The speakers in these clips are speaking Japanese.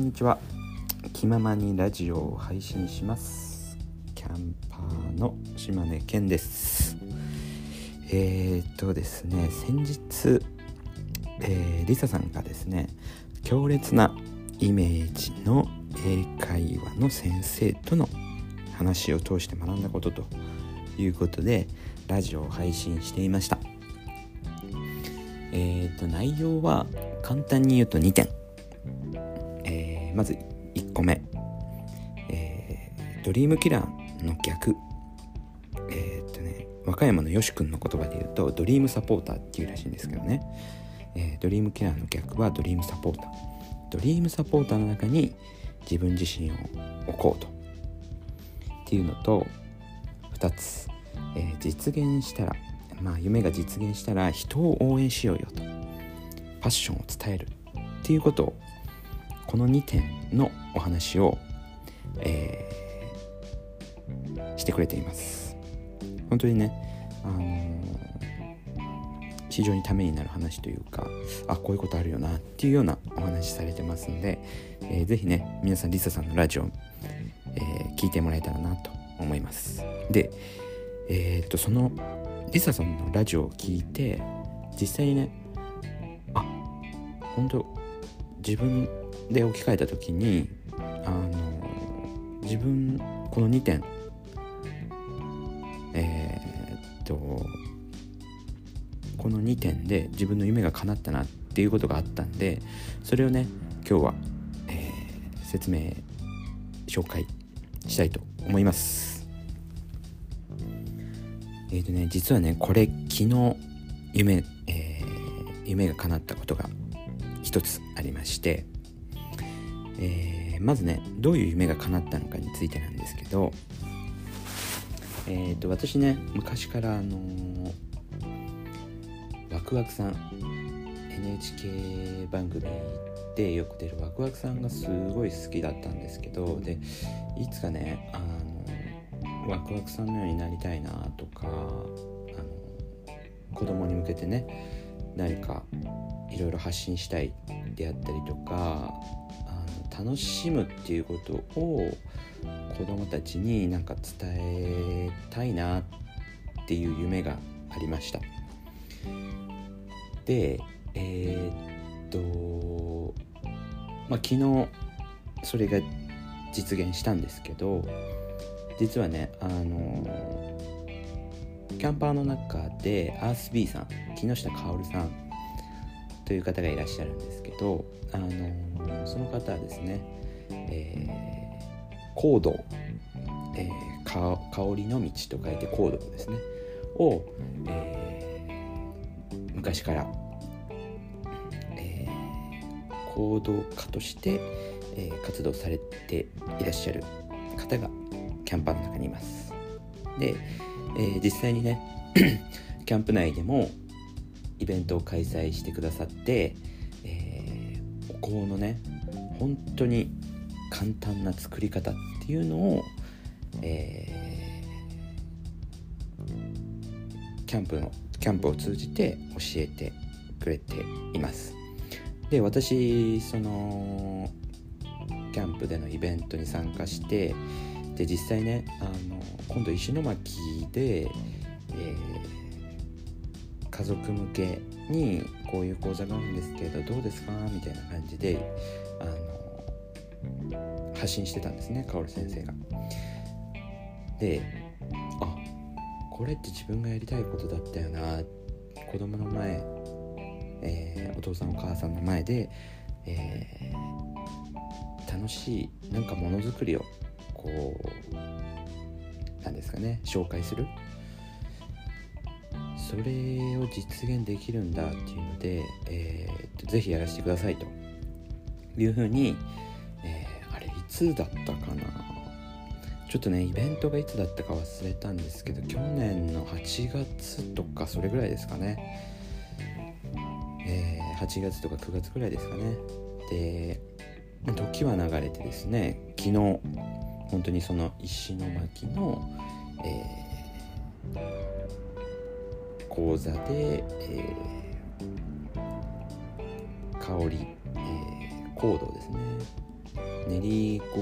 んにちは。気ままにラジオを配信します。キャンパーの島根健です。えー、っとですね先日、えー、リサさんがですね強烈なイメージの英会話の先生との話を通して学んだことということでラジオを配信していました。えー、と内容は簡単に言うと2点、まず1個目、えー、ドリームキラーの逆。えっとね和歌山のよし君の言葉で言うとドリームサポーターっていうらしいんですけどね、えドリームキラーの逆はドリームサポーター。ドリームサポーターの中に自分自身を置こうと。っていうのと2つ、え実現したらまあ、夢が実現したら人を応援しようよと。パッションを伝える。っていうことをこの2点のお話を、えー、してくれています。本当にね、あのー、非常にためになる話というかあこういうことあるよなっていうようなお話されてますんで、えー、ぜひね皆さんリサさんのラジオ、えー、聞いてもらえたらなと思います。でえ、っとそのリサさんのラジオを聞いて実際にねあ本当自分で置き換えた時にあの自分この2点えー、っとこの2点で自分の夢が叶ったなっていうことがあったんでそれをね今日は、えー、説明紹介したいと思います。えっ、ー、とね実はねこれ昨日夢、えー、夢が叶ったことが一つありまして、えー、まずねどういう夢が叶ったのかについてなんですけどえ、ー、と私ね昔からあのー、ワクワクさん NHK 番組でよく出るワクワクさんがすごい好きだったんですけどでいつかねあのワクワクさんのようになりたいなとかあの子供に向けてね何かいろいろ発信したいであったりとか楽しむっていうことを子供たちになんか伝えたいなっていう夢がありました。でえー、っとまあ昨日それが実現したんですけど実はねあのキャンパーの中でアース B さん木下薫さんという方がいらっしゃるんですけどあのその方はですね、えー、コード、えー、か香りの道と書いてコードですねを、えー、昔から、えー、行動家として、えー、活動されていらっしゃる方がキャンパーの中にいます。で、えー、実際にね キャンプ内でもイベントを開催してくださって、えー、お香のね本当に簡単な作り方っていうのを、えー、キャンプのキャンプを通じて教えてくれています。で私そのキャンプでのイベントに参加してで実際ねあの今度石巻で、えー、家族向けにこういう講座があるんですけどどうですかみたいな感じであの発信してたんですね薫先生が。であこれって自分がやりたいことだったよな子供の前、えー、お父さんお母さんの前で、えー、楽しいなんかものづくりをこうなんですかね紹介するそれを実現できるんだっていうので、えー、ぜひやらせてくださいと。いうふうに、えー、あれいつだったかな？ちょっとねイベントがいつだったか忘れたんですけど去年の8月とかそれぐらいですかね、えー、8月とか9月ぐらいですかね。で時は流れてですね昨日本当にその石巻の、えー、講座で、えー、香り、えー、コードですね。練り語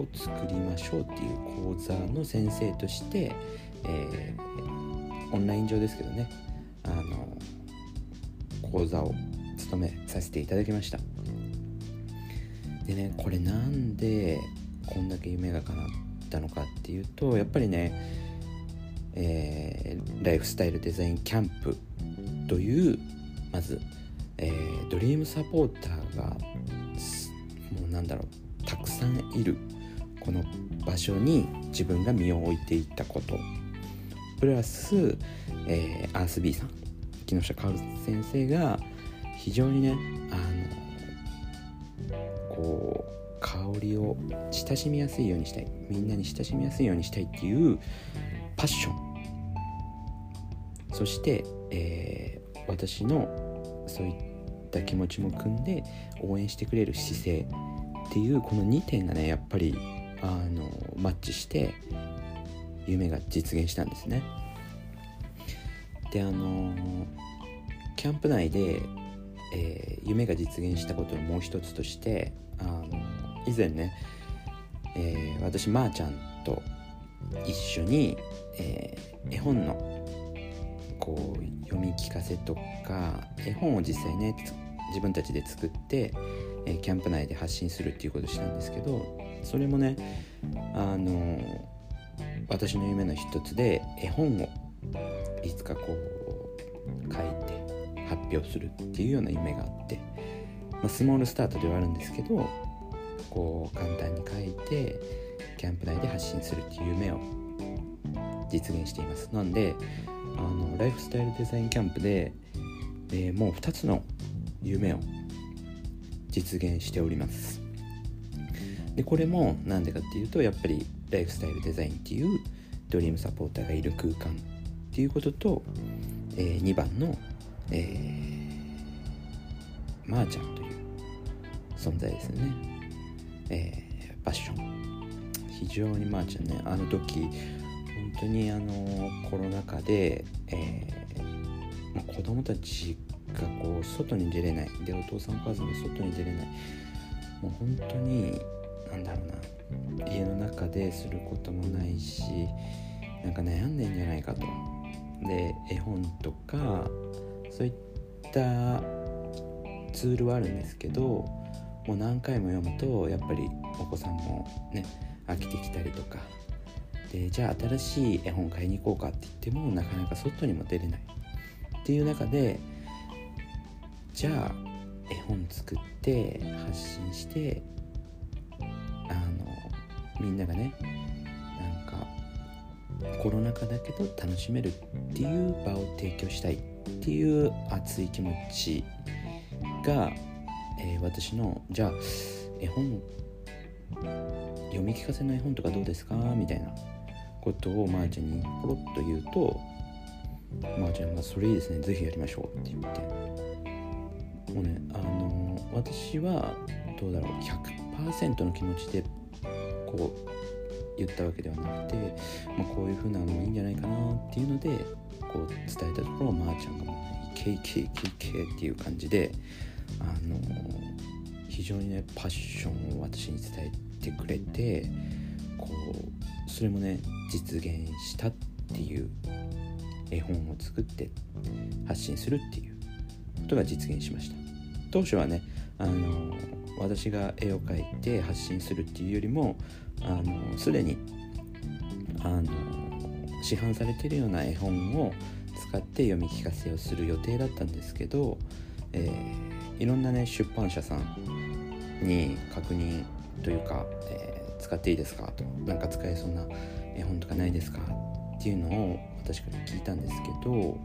を作りましょうっていう講座の先生として、えー、オンライン上ですけどねあの講座を務めさせていただきました。でねこれなんでこんだけ夢が叶ったのかっていうとやっぱりねえー、ライフスタイルデザインキャンプというまず、えー、ドリームサポーターがもうなんだろうたくさんいるこの場所に自分が身を置いていったこと。プラス、えー、アース B さん木下薫先生が非常にねあのこう香りを親しみやすいようにしたい。みんなに親しみやすいようにしたいっていうパッション。そして、えー、私のそういった気持ちも組んで応援してくれる姿勢っていうこの2点がねやっぱりあのマッチして夢が実現したんですね。であのキャンプ内で、えー、夢が実現したことのもう一つとしてあの以前ね、えー、私まーちゃんと一緒に、えー、絵本のこう読み聞かせとか絵本を実際ね自分たちで作って、えー、キャンプ内で発信するっていうことをしたんですけどそれもねあの私の夢の一つで絵本をいつかこう書いて発表するっていうような夢があって、まあ、スモールスタートではあるんですけどこう簡単に書いてキャンプ内で発信するっていう夢を実現しています。なんであのライフスタイルデザインキャンプで、えー、もう2つの夢を実現しております。でこれも何でかっていうとやっぱりライフスタイルデザインっていうドリームサポーターがいる空間っていうことと、えー、2番の、えー、まー、ちゃんという存在ですね、えー、パッション。非常にまーちゃんねあの時本当にあのコロナ禍で、えーまあ、子供たちがこう外に出れない。でお父さんお母さんも外に出れない。もう本当になんだろうな。家の中ですることもないしなんか悩んでんじゃないかと。で絵本とかそういったツールはあるんですけどもう何回も読むとやっぱりお子さんもね飽きてきたりとか。でじゃあ新しい絵本買いに行こうかって言ってもなかなか外にも出れない。っていう中でじゃあ絵本作って発信してあのみんながねなんかコロナ禍だけど楽しめるっていう場を提供したいっていう熱い気持ちが、えー、私のじゃあ絵本読み聞かせの絵本とかどうですか？みたいなことをまーちゃんにポロッと言うとまーちゃんがそれいいですね。ぜひやりましょうって言って。もうねあのー、私はどうだろう。100%の気持ちでこう言ったわけではなくて、まあ、こういう風なのもいいんじゃないかなっていうのでこう伝えたところまーちゃんがもうね「いけいけいけいけ」っていう感じであのー、非常にねパッションを私に伝えててくれてこうそれもね実現したっていう絵本を作って発信するっていうことが実現しました。当初はねあの私が絵を描いて発信するっていうよりもあのすでにあの市販されてるような絵本を使って読み聞かせをする予定だったんですけど、えー、いろんなね出版社さんに確認というか、えー、使っていいですかと。なんか使えそうな絵本とかないですかっていうのを私から聞いたんですけど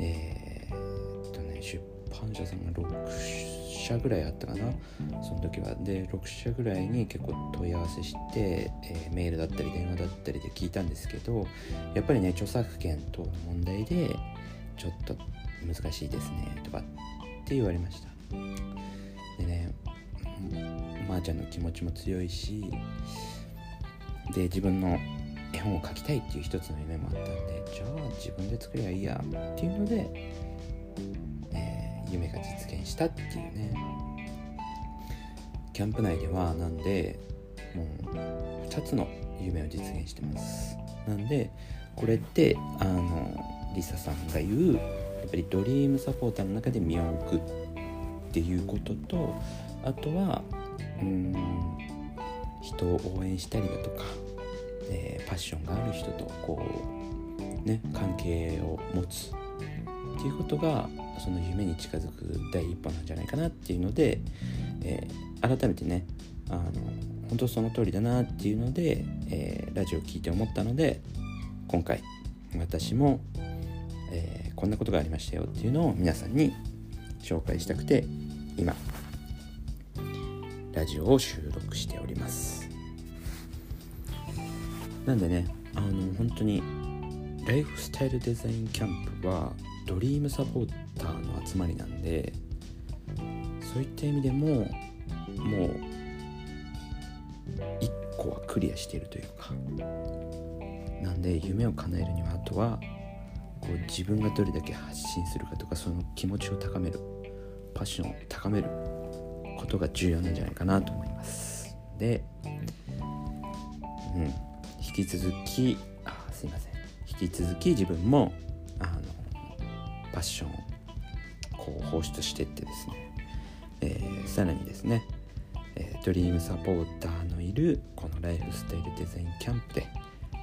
えー、っとね出版社さんが6社ぐらいあったかな。その時は。で6社ぐらいに結構問い合わせして、えー、メールだったり電話だったりで聞いたんですけどやっぱりね著作権等の問題でちょっと難しいですねとかって言われました。でねまー、あ、ちゃんの気持ちも強いしで自分の絵本を描きたいっていう一つの夢もあったんでじゃあ自分で作りゃいいやっていうので、えー、夢が実現したっていうね。キャンプ内ではなんでもう2つの夢を実現してます。なんでこれってあのリサさんが言うやっぱりドリームサポーターの中で身を置くっていうこととあとはうん。人を応援したりだとか、えー、パッションがある人とこうね関係を持つっていうことがその夢に近づく第一歩なんじゃないかなっていうので、えー、改めてねあの本当その通りだなっていうので、えー、ラジオを聴いて思ったので今回私も、えー、こんなことがありましたよっていうのを皆さんに紹介したくて今ラジオを収録しております。なんでねあの本当にライフスタイルデザインキャンプはドリームサポーターの集まりなんでそういった意味でももう1個はクリアしているというかなんで夢を叶えるにはあとはこう自分がどれだけ発信するかとかその気持ちを高めるパッションを高めることが重要なんじゃないかなと思います。でうん。引き続きあすいません。引き続き自分もあのパッションをこう放出していってですね、えー、さらにですね、えー、ドリームサポーターのいるこのライフスタイルデザインキャンプで、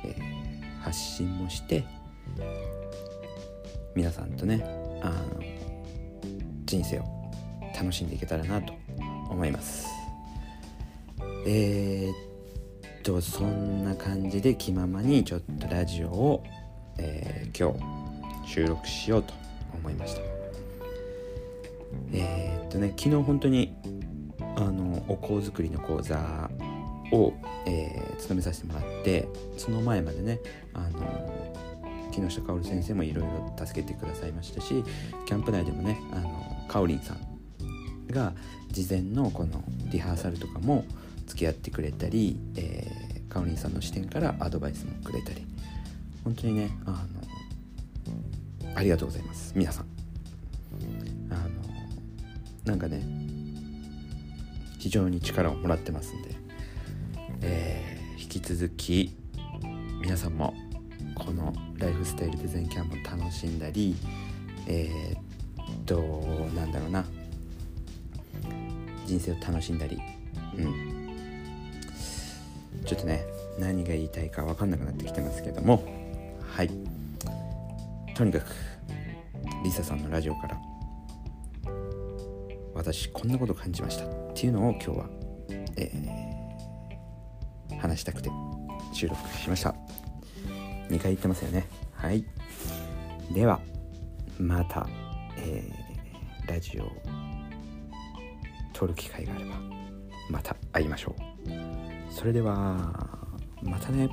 えー、発信もして皆さんとねあの人生を楽しんでいけたらなと思います。えー、っとそんな感じで気ままにちょっとラジオを、えー、今日収録しようと思いました。えー、っとね昨日本当にあのお香作りの講座を、えー、務めさせてもらってその前までねあの木下薫先生もいろいろ助けてくださいましたしキャンプ内でもねあのかおりんさんが事前のこのリハーサルとかも付き合ってくれたり、えー、かおりんさんの視点からアドバイスもくれたり。本当にねあのありがとうございます。皆さん。あのなんかね非常に力をもらってますんで、えー、引き続き皆さんもこのライフスタイルデザインキャンプを楽しんだりえー、っとなんだろうな。人生を楽しんだり。うん。ちょっとね何が言いたいか分かんなくなってきてますけども。はい。とにかくリサさんのラジオから私こんなこと感じましたっていうのを今日は、えー、話したくて収録しました。2回言ってますよね。はい。ではまた、えー、ラジオ撮る機会があればまた会いましょう。それではまたね。